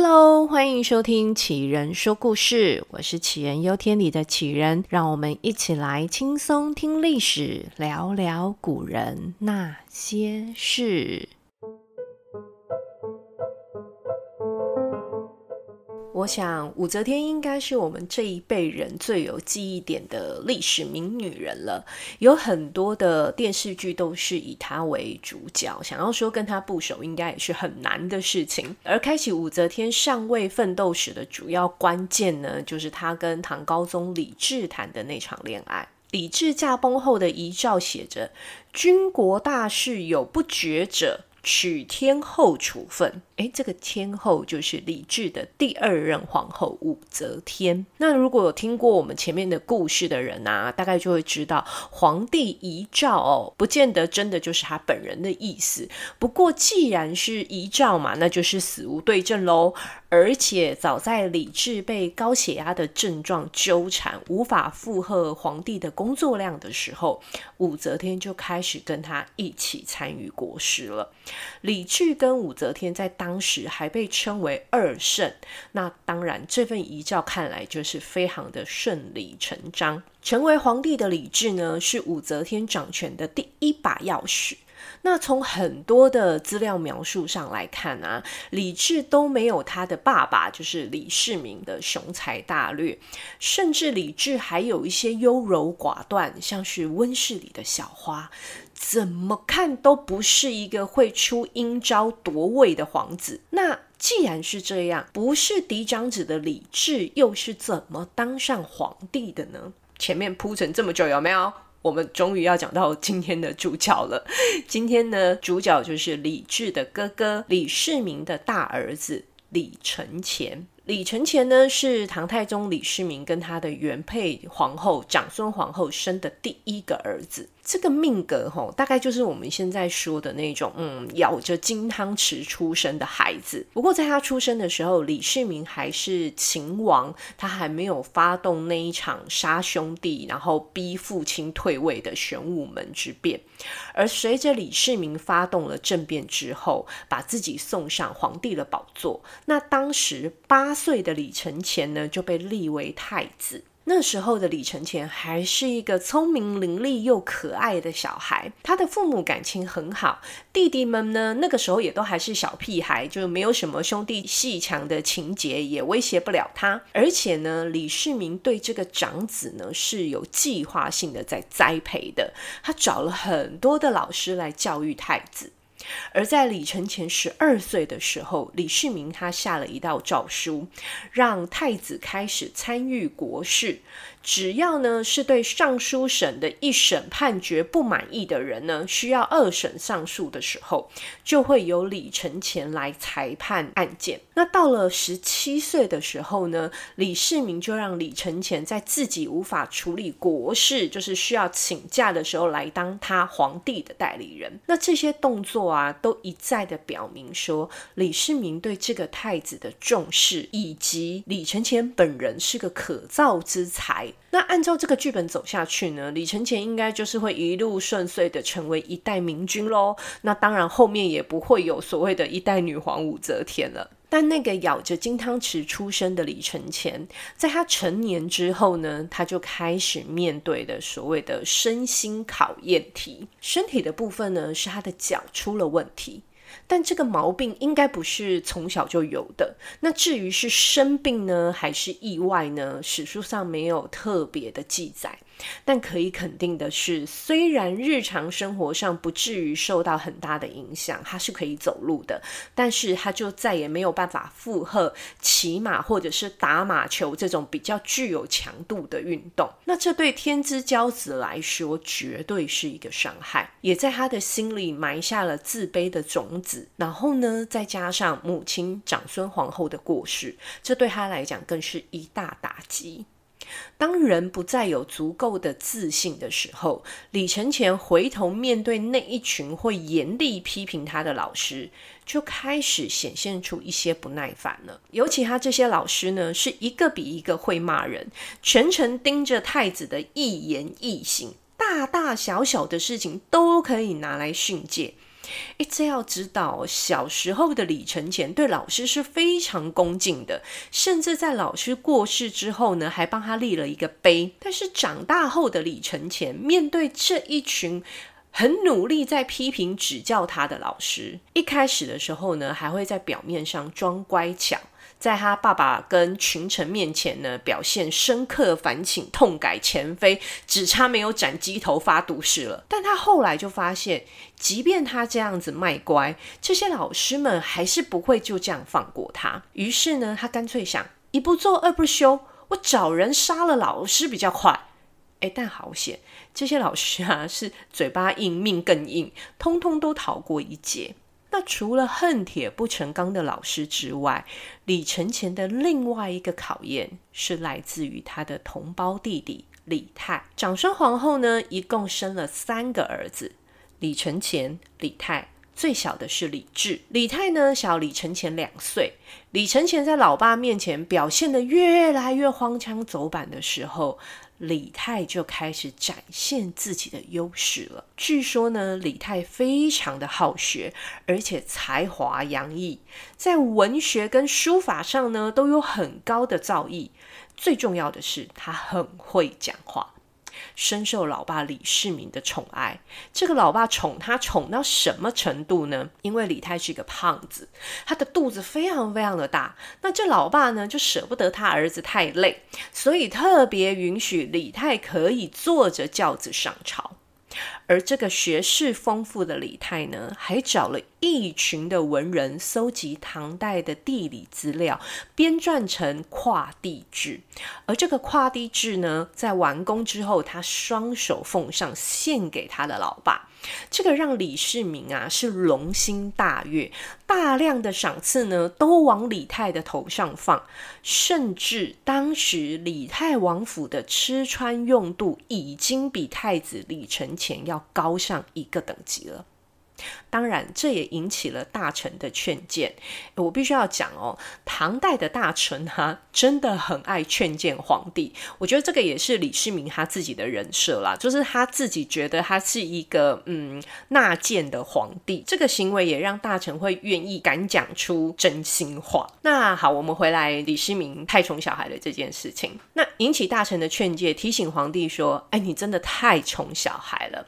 Hello，欢迎收听杞人说故事，我是杞人忧天里的杞人，让我们一起来轻松听历史，聊聊古人那些事。我想武则天应该是我们这一辈人最有记忆点的历史名女人了，有很多的电视剧都是以她为主角，想要说跟她不熟，应该也是很难的事情。而开启武则天上位奋斗史的主要关键呢，就是她跟唐高宗李治谈的那场恋爱。李治驾崩后的遗诏写着：“军国大事有不决者，取天后处分。”诶，这个天后就是李治的第二任皇后武则天。那如果有听过我们前面的故事的人啊，大概就会知道，皇帝遗诏哦，不见得真的就是他本人的意思。不过既然是遗诏嘛，那就是死无对证喽。而且早在李治被高血压的症状纠缠，无法负荷皇帝的工作量的时候，武则天就开始跟他一起参与国事了。李治跟武则天在当时还被称为二圣，那当然这份遗诏看来就是非常的顺理成章。成为皇帝的李治呢，是武则天掌权的第一把钥匙。那从很多的资料描述上来看啊，李治都没有他的爸爸，就是李世民的雄才大略，甚至李治还有一些优柔寡断，像是温室里的小花。怎么看都不是一个会出阴招夺位的皇子。那既然是这样，不是嫡长子的李治又是怎么当上皇帝的呢？前面铺陈这么久，有没有？我们终于要讲到今天的主角了。今天呢，主角就是李治的哥哥李世民的大儿子李承乾。李承乾呢，是唐太宗李世民跟他的原配皇后长孙皇后生的第一个儿子。这个命格吼，大概就是我们现在说的那种，嗯，咬着金汤匙出生的孩子。不过在他出生的时候，李世民还是秦王，他还没有发动那一场杀兄弟，然后逼父亲退位的玄武门之变。而随着李世民发动了政变之后，把自己送上皇帝的宝座，那当时八岁的李承乾呢，就被立为太子。那时候的李承乾还是一个聪明伶俐又可爱的小孩，他的父母感情很好，弟弟们呢，那个时候也都还是小屁孩，就没有什么兄弟鬩墙的情节，也威胁不了他。而且呢，李世民对这个长子呢是有计划性的在栽培的，他找了很多的老师来教育太子。而在李承乾十二岁的时候，李世民他下了一道诏书，让太子开始参与国事。只要呢是对上书审的一审判决不满意的人呢，需要二审上诉的时候，就会由李承乾来裁判案件。那到了十七岁的时候呢，李世民就让李承乾在自己无法处理国事，就是需要请假的时候，来当他皇帝的代理人。那这些动作啊，都一再的表明说，李世民对这个太子的重视，以及李承乾本人是个可造之才。那按照这个剧本走下去呢，李承乾应该就是会一路顺遂的成为一代明君喽。那当然后面也不会有所谓的一代女皇武则天了。但那个咬着金汤匙出生的李承乾，在他成年之后呢，他就开始面对的所谓的身心考验题。身体的部分呢，是他的脚出了问题。但这个毛病应该不是从小就有的。那至于是生病呢，还是意外呢？史书上没有特别的记载。但可以肯定的是，虽然日常生活上不至于受到很大的影响，他是可以走路的，但是他就再也没有办法负荷骑马或者是打马球这种比较具有强度的运动。那这对天之骄子来说，绝对是一个伤害，也在他的心里埋下了自卑的种子。然后呢，再加上母亲长孙皇后的过世，这对他来讲更是一大打击。当人不再有足够的自信的时候，李承乾回头面对那一群会严厉批评他的老师，就开始显现出一些不耐烦了。尤其他这些老师呢，是一个比一个会骂人，全程盯着太子的一言一行，大大小小的事情都可以拿来训诫。诶，这要知道，小时候的李承前对老师是非常恭敬的，甚至在老师过世之后呢，还帮他立了一个碑。但是长大后的李承前，面对这一群很努力在批评指教他的老师，一开始的时候呢，还会在表面上装乖巧。在他爸爸跟群臣面前呢，表现深刻反省，痛改前非，只差没有斩鸡头发毒誓了。但他后来就发现，即便他这样子卖乖，这些老师们还是不会就这样放过他。于是呢，他干脆想一不做二不休，我找人杀了老师比较快。诶，但好险，这些老师啊是嘴巴硬，命更硬，通通都逃过一劫。那除了恨铁不成钢的老师之外，李承前的另外一个考验是来自于他的同胞弟弟李泰。长孙皇后呢，一共生了三个儿子：李承前、李泰，最小的是李治。李泰呢，小李承前两岁。李承前在老爸面前表现得越来越荒腔走板的时候，李泰就开始展现自己的优势了。据说呢，李泰非常的好学，而且才华洋溢，在文学跟书法上呢都有很高的造诣。最重要的是，他很会讲话。深受老爸李世民的宠爱，这个老爸宠他宠到什么程度呢？因为李泰是一个胖子，他的肚子非常非常的大，那这老爸呢就舍不得他儿子太累，所以特别允许李泰可以坐着轿子上朝。而这个学识丰富的李泰呢，还找了一群的文人，搜集唐代的地理资料，编撰成《跨地志》。而这个《跨地志》呢，在完工之后，他双手奉上，献给他的老爸。这个让李世民啊是龙心大悦，大量的赏赐呢都往李泰的头上放，甚至当时李泰王府的吃穿用度已经比太子李承乾要高上一个等级了。当然，这也引起了大臣的劝谏。我必须要讲哦，唐代的大臣哈、真的很爱劝谏皇帝。我觉得这个也是李世民他自己的人设啦，就是他自己觉得他是一个嗯纳谏的皇帝。这个行为也让大臣会愿意敢讲出真心话。那好，我们回来李世民太宠小孩的这件事情，那引起大臣的劝诫，提醒皇帝说：“哎，你真的太宠小孩了。”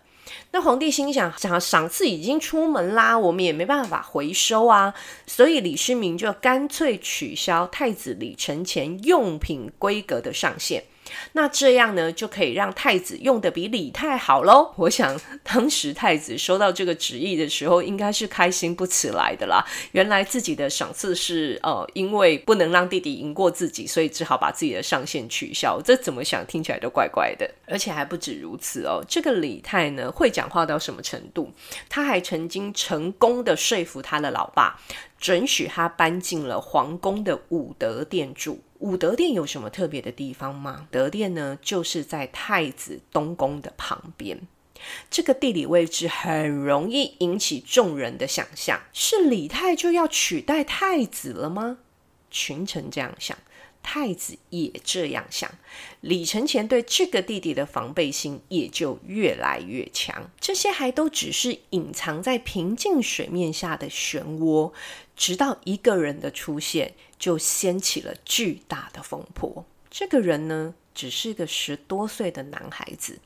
那皇帝心想，想赏赐已经出门啦，我们也没办法回收啊，所以李世民就干脆取消太子李承乾用品规格的上限。那这样呢，就可以让太子用得比李泰好喽。我想当时太子收到这个旨意的时候，应该是开心不起来的啦。原来自己的赏赐是呃，因为不能让弟弟赢过自己，所以只好把自己的上限取消。这怎么想听起来都怪怪的。而且还不止如此哦，这个李泰呢，会讲话到什么程度？他还曾经成功的说服他的老爸，准许他搬进了皇宫的武德殿住。武德殿有什么特别的地方吗？德殿呢，就是在太子东宫的旁边。这个地理位置很容易引起众人的想象：是李泰就要取代太子了吗？群臣这样想。太子也这样想，李承乾对这个弟弟的防备心也就越来越强。这些还都只是隐藏在平静水面下的漩涡，直到一个人的出现，就掀起了巨大的风波。这个人呢，只是个十多岁的男孩子。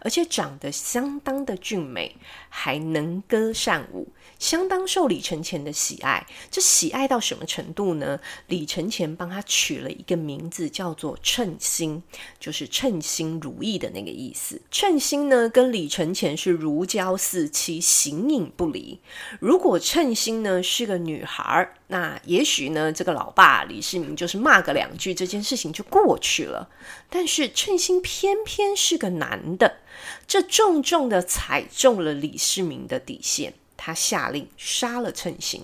而且长得相当的俊美，还能歌善舞，相当受李承乾的喜爱。这喜爱到什么程度呢？李承乾帮他取了一个名字，叫做称心，就是称心如意的那个意思。称心呢，跟李承乾是如胶似漆，形影不离。如果称心呢是个女孩，那也许呢，这个老爸李世民就是骂个两句，这件事情就过去了。但是称心偏偏是个男的。这重重的踩中了李世民的底线，他下令杀了称心，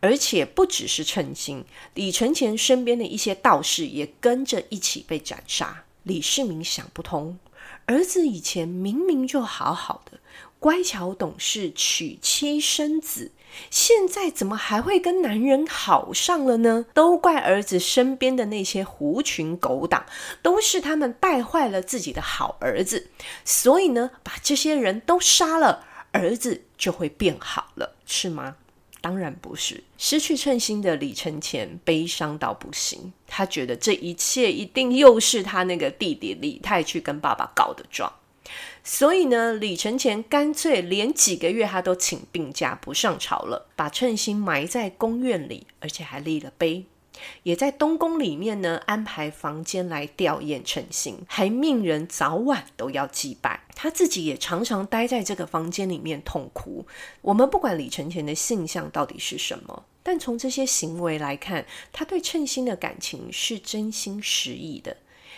而且不只是称心，李承乾身边的一些道士也跟着一起被斩杀。李世民想不通，儿子以前明明就好好的，乖巧懂事，娶妻生子。现在怎么还会跟男人好上了呢？都怪儿子身边的那些狐群狗党，都是他们败坏了自己的好儿子。所以呢，把这些人都杀了，儿子就会变好了。是吗？当然不是。失去称心的李承乾悲伤到不行，他觉得这一切一定又是他那个弟弟李泰去跟爸爸告的状。所以呢，李承乾干脆连几个月他都请病假不上朝了，把称心埋在宫院里，而且还立了碑。也在东宫里面呢，安排房间来吊唁称心，还命人早晚都要祭拜。他自己也常常待在这个房间里面痛哭。我们不管李承乾的性向到底是什么，但从这些行为来看，他对称心的感情是真心实意的，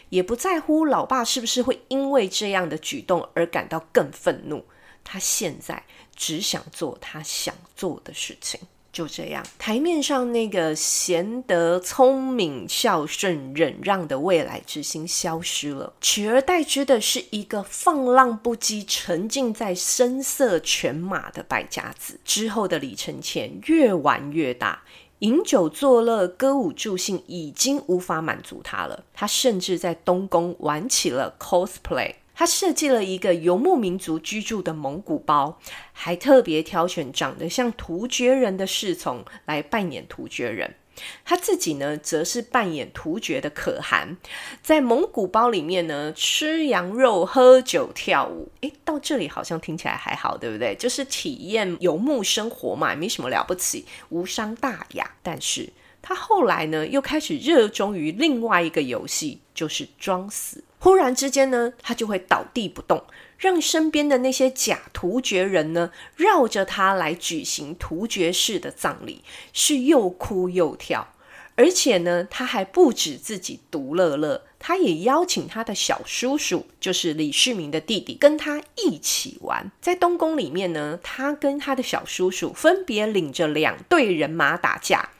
也不在乎老爸是不是会因为这样的举动而感到更愤怒。他现在只想做他想做的事情。就这样，台面上那个贤德、聪明、孝顺、忍让的未来之星消失了，取而代之的是一个放浪不羁、沉浸在声色犬马的败家子。之后的李承乾越玩越大，饮酒作乐、歌舞助兴已经无法满足他了。他甚至在东宫玩起了 cosplay。他设计了一个游牧民族居住的蒙古包，还特别挑选长得像突厥人的侍从来扮演突厥人。他自己呢，则是扮演突厥的可汗，在蒙古包里面呢，吃羊肉、喝酒、跳舞。诶，到这里好像听起来还好，对不对？就是体验游牧生活嘛，没什么了不起，无伤大雅。但是他后来呢，又开始热衷于另外一个游戏，就是装死。忽然之间呢，他就会倒地不动，让身边的那些假突厥人呢绕着他来举行突厥式的葬礼，是又哭又跳。而且呢，他还不止自己独乐乐，他也邀请他的小叔叔，就是李世民的弟弟，跟他一起玩。在东宫里面呢，他跟他的小叔叔分别领着两队人马打架。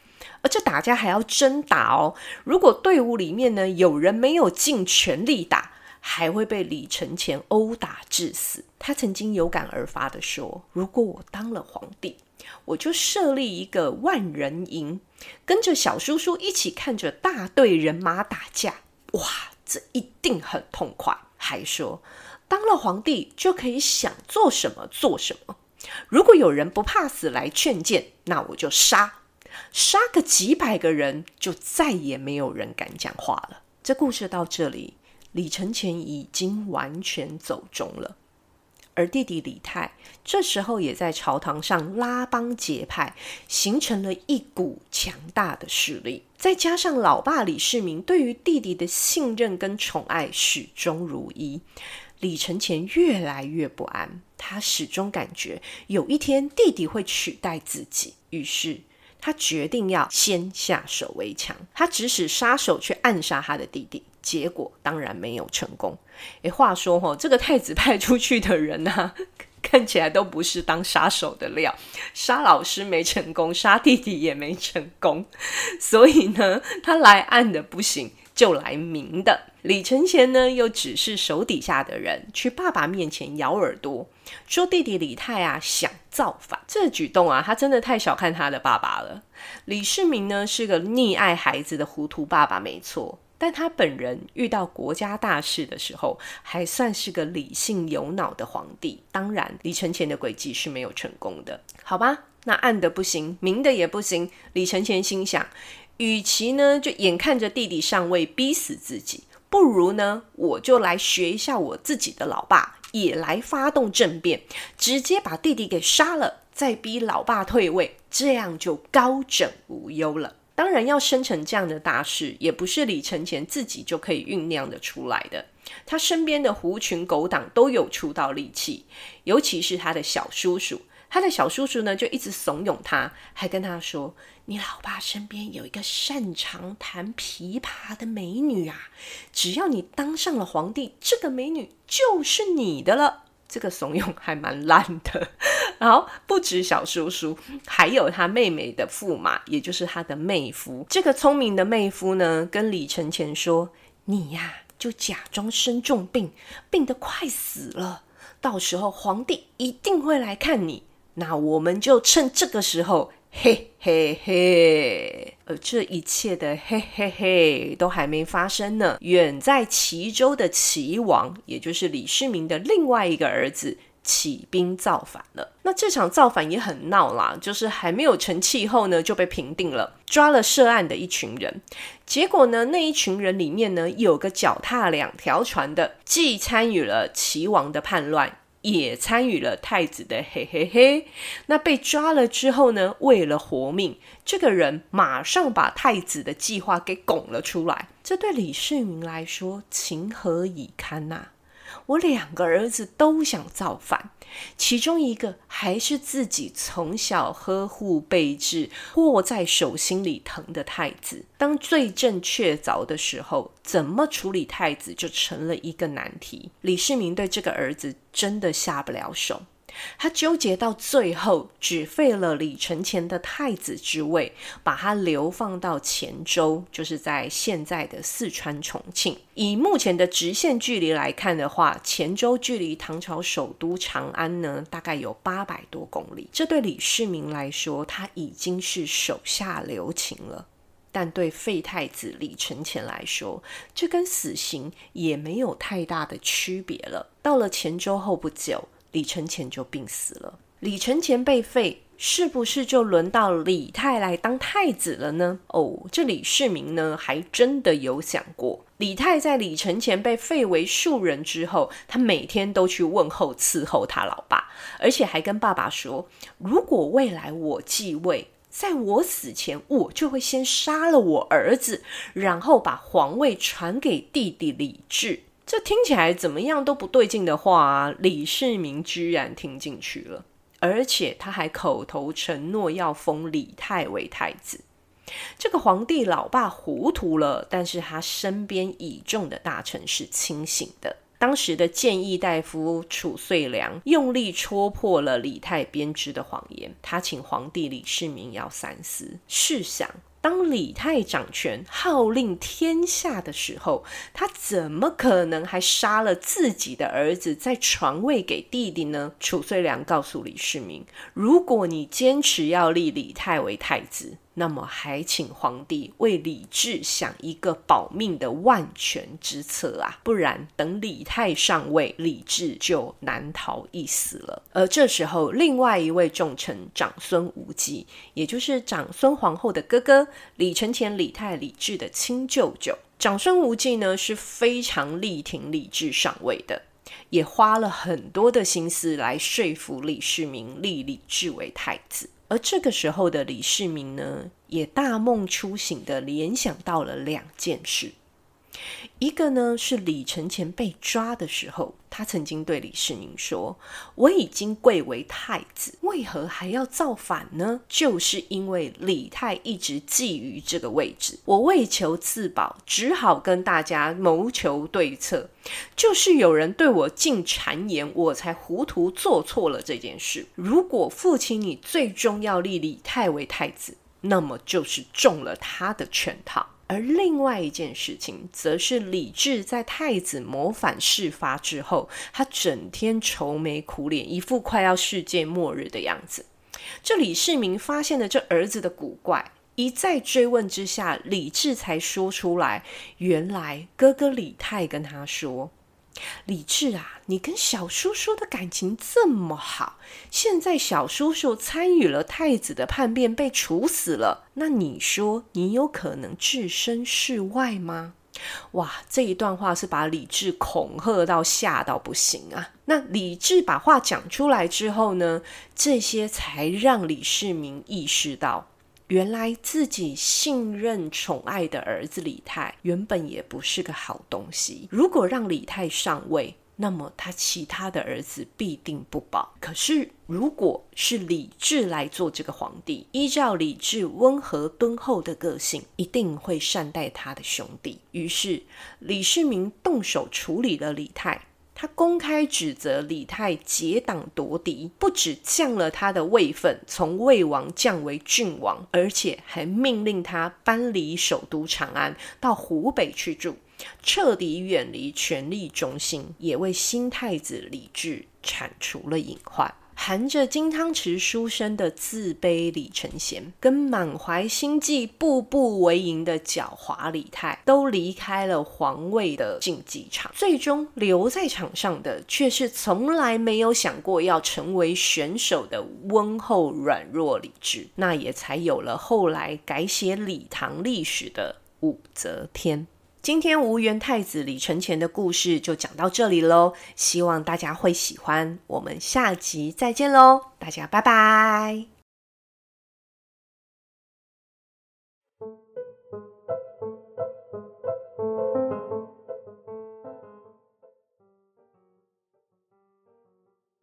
而这打架还要真打哦！如果队伍里面呢有人没有尽全力打，还会被李承乾殴打致死。他曾经有感而发地说：“如果我当了皇帝，我就设立一个万人营，跟着小叔叔一起看着大队人马打架，哇，这一定很痛快。”还说：“当了皇帝就可以想做什么做什么。如果有人不怕死来劝谏，那我就杀。”杀个几百个人，就再也没有人敢讲话了。这故事到这里，李承乾已经完全走中了，而弟弟李泰这时候也在朝堂上拉帮结派，形成了一股强大的势力。再加上老爸李世民对于弟弟的信任跟宠爱始终如一，李承乾越来越不安。他始终感觉有一天弟弟会取代自己，于是。他决定要先下手为强，他指使杀手去暗杀他的弟弟，结果当然没有成功。诶，话说哦，这个太子派出去的人啊，看起来都不是当杀手的料，杀老师没成功，杀弟弟也没成功，所以呢，他来暗的不行。就来明的，李承乾呢，又指示手底下的人去爸爸面前咬耳朵，说弟弟李泰啊想造反。这举动啊，他真的太小看他的爸爸了。李世民呢是个溺爱孩子的糊涂爸爸，没错，但他本人遇到国家大事的时候，还算是个理性有脑的皇帝。当然，李承乾的诡计是没有成功的，好吧？那暗的不行，明的也不行。李承乾心想。与其呢，就眼看着弟弟上位逼死自己，不如呢，我就来学一下我自己的老爸，也来发动政变，直接把弟弟给杀了，再逼老爸退位，这样就高枕无忧了。当然，要生成这样的大事，也不是李承乾自己就可以酝酿的出来的，他身边的狐群狗党都有出到利器，尤其是他的小叔叔。他的小叔叔呢，就一直怂恿他，还跟他说：“你老爸身边有一个擅长弹琵琶的美女啊，只要你当上了皇帝，这个美女就是你的了。”这个怂恿还蛮烂的。然后不止小叔叔，还有他妹妹的驸马，也就是他的妹夫。这个聪明的妹夫呢，跟李承乾说：“你呀，就假装生重病，病得快死了，到时候皇帝一定会来看你。”那我们就趁这个时候，嘿嘿嘿，而这一切的嘿嘿嘿都还没发生呢。远在齐州的齐王，也就是李世民的另外一个儿子，起兵造反了。那这场造反也很闹啦，就是还没有成气候呢，就被平定了，抓了涉案的一群人。结果呢，那一群人里面呢，有个脚踏两条船的，既参与了齐王的叛乱。也参与了太子的嘿嘿嘿，那被抓了之后呢，为了活命，这个人马上把太子的计划给拱了出来。这对李世民来说，情何以堪呐、我两个儿子都想造反，其中一个还是自己从小呵护备至、握在手心里疼的太子。当罪证确凿的时候，怎么处理太子就成了一个难题。李世民对这个儿子真的下不了手。他纠结到最后，只废了李承乾的太子之位，把他流放到黔州，就是在现在的四川重庆。以目前的直线距离来看的话，黔州距离唐朝首都长安呢，大概有八百多公里。这对李世民来说，他已经是手下留情了。但对废太子李承乾来说，这跟死刑也没有太大的区别了。到了黔州后不久。李承乾就病死了。李承乾被废，是不是就轮到李泰来当太子了呢？哦，这李世民呢，还真的有想过。李泰在李承乾被废为庶人之后，他每天都去问候伺候他老爸，而且还跟爸爸说：“如果未来我继位，在我死前，我就会先杀了我儿子，然后把皇位传给弟弟李治。”这听起来怎么样都不对劲的话，李世民居然听进去了，而且他还口头承诺要封李泰为太子。这个皇帝老爸糊涂了，但是他身边倚重的大臣是清醒的。当时的谏议大夫褚遂良用力戳破了李泰编织的谎言，他请皇帝李世民要三思。试想。当李泰掌权号令天下的时候，他怎么可能还杀了自己的儿子再传位给弟弟呢？褚遂良告诉李世民：“如果你坚持要立李泰为太子。”那么还请皇帝为李治想一个保命的万全之策啊，不然等李泰上位，李治就难逃一死了。而这时候，另外一位重臣长孙无忌，也就是长孙皇后的哥哥，李承乾、李泰、李治的亲舅舅，长孙无忌呢是非常力挺李治上位的，也花了很多的心思来说服李世民立李治为太子。而这个时候的李世民呢，也大梦初醒的联想到了两件事。一个呢是李承乾被抓的时候，他曾经对李世民说：“我已经贵为太子，为何还要造反呢？就是因为李泰一直觊觎这个位置，我为求自保，只好跟大家谋求对策。就是有人对我进谗言，我才糊涂做错了这件事。如果父亲你最终要立李泰为太子，那么就是中了他的圈套。”而另外一件事情，则是李治在太子谋反事发之后，他整天愁眉苦脸，一副快要世界末日的样子。这李世民发现了这儿子的古怪，一再追问之下，李治才说出来，原来哥哥李泰跟他说。李治啊，你跟小叔叔的感情这么好，现在小叔叔参与了太子的叛变，被处死了。那你说，你有可能置身事外吗？哇，这一段话是把李治恐吓到吓到不行啊！那李治把话讲出来之后呢，这些才让李世民意识到。原来自己信任宠爱的儿子李泰，原本也不是个好东西。如果让李泰上位，那么他其他的儿子必定不保。可是，如果是李治来做这个皇帝，依照李治温和敦厚的个性，一定会善待他的兄弟。于是，李世民动手处理了李泰。他公开指责李泰结党夺嫡，不止降了他的位分，从魏王降为郡王，而且还命令他搬离首都长安，到湖北去住，彻底远离权力中心，也为新太子李治铲除了隐患。含着金汤匙书生的自卑李承贤，跟满怀心计、步步为营的狡猾李泰，都离开了皇位的竞技场，最终留在场上的却是从来没有想过要成为选手的温厚软弱李治。那也才有了后来改写李唐历史的武则天。今天无缘太子李承乾的故事就讲到这里喽，希望大家会喜欢。我们下集再见喽，大家拜拜。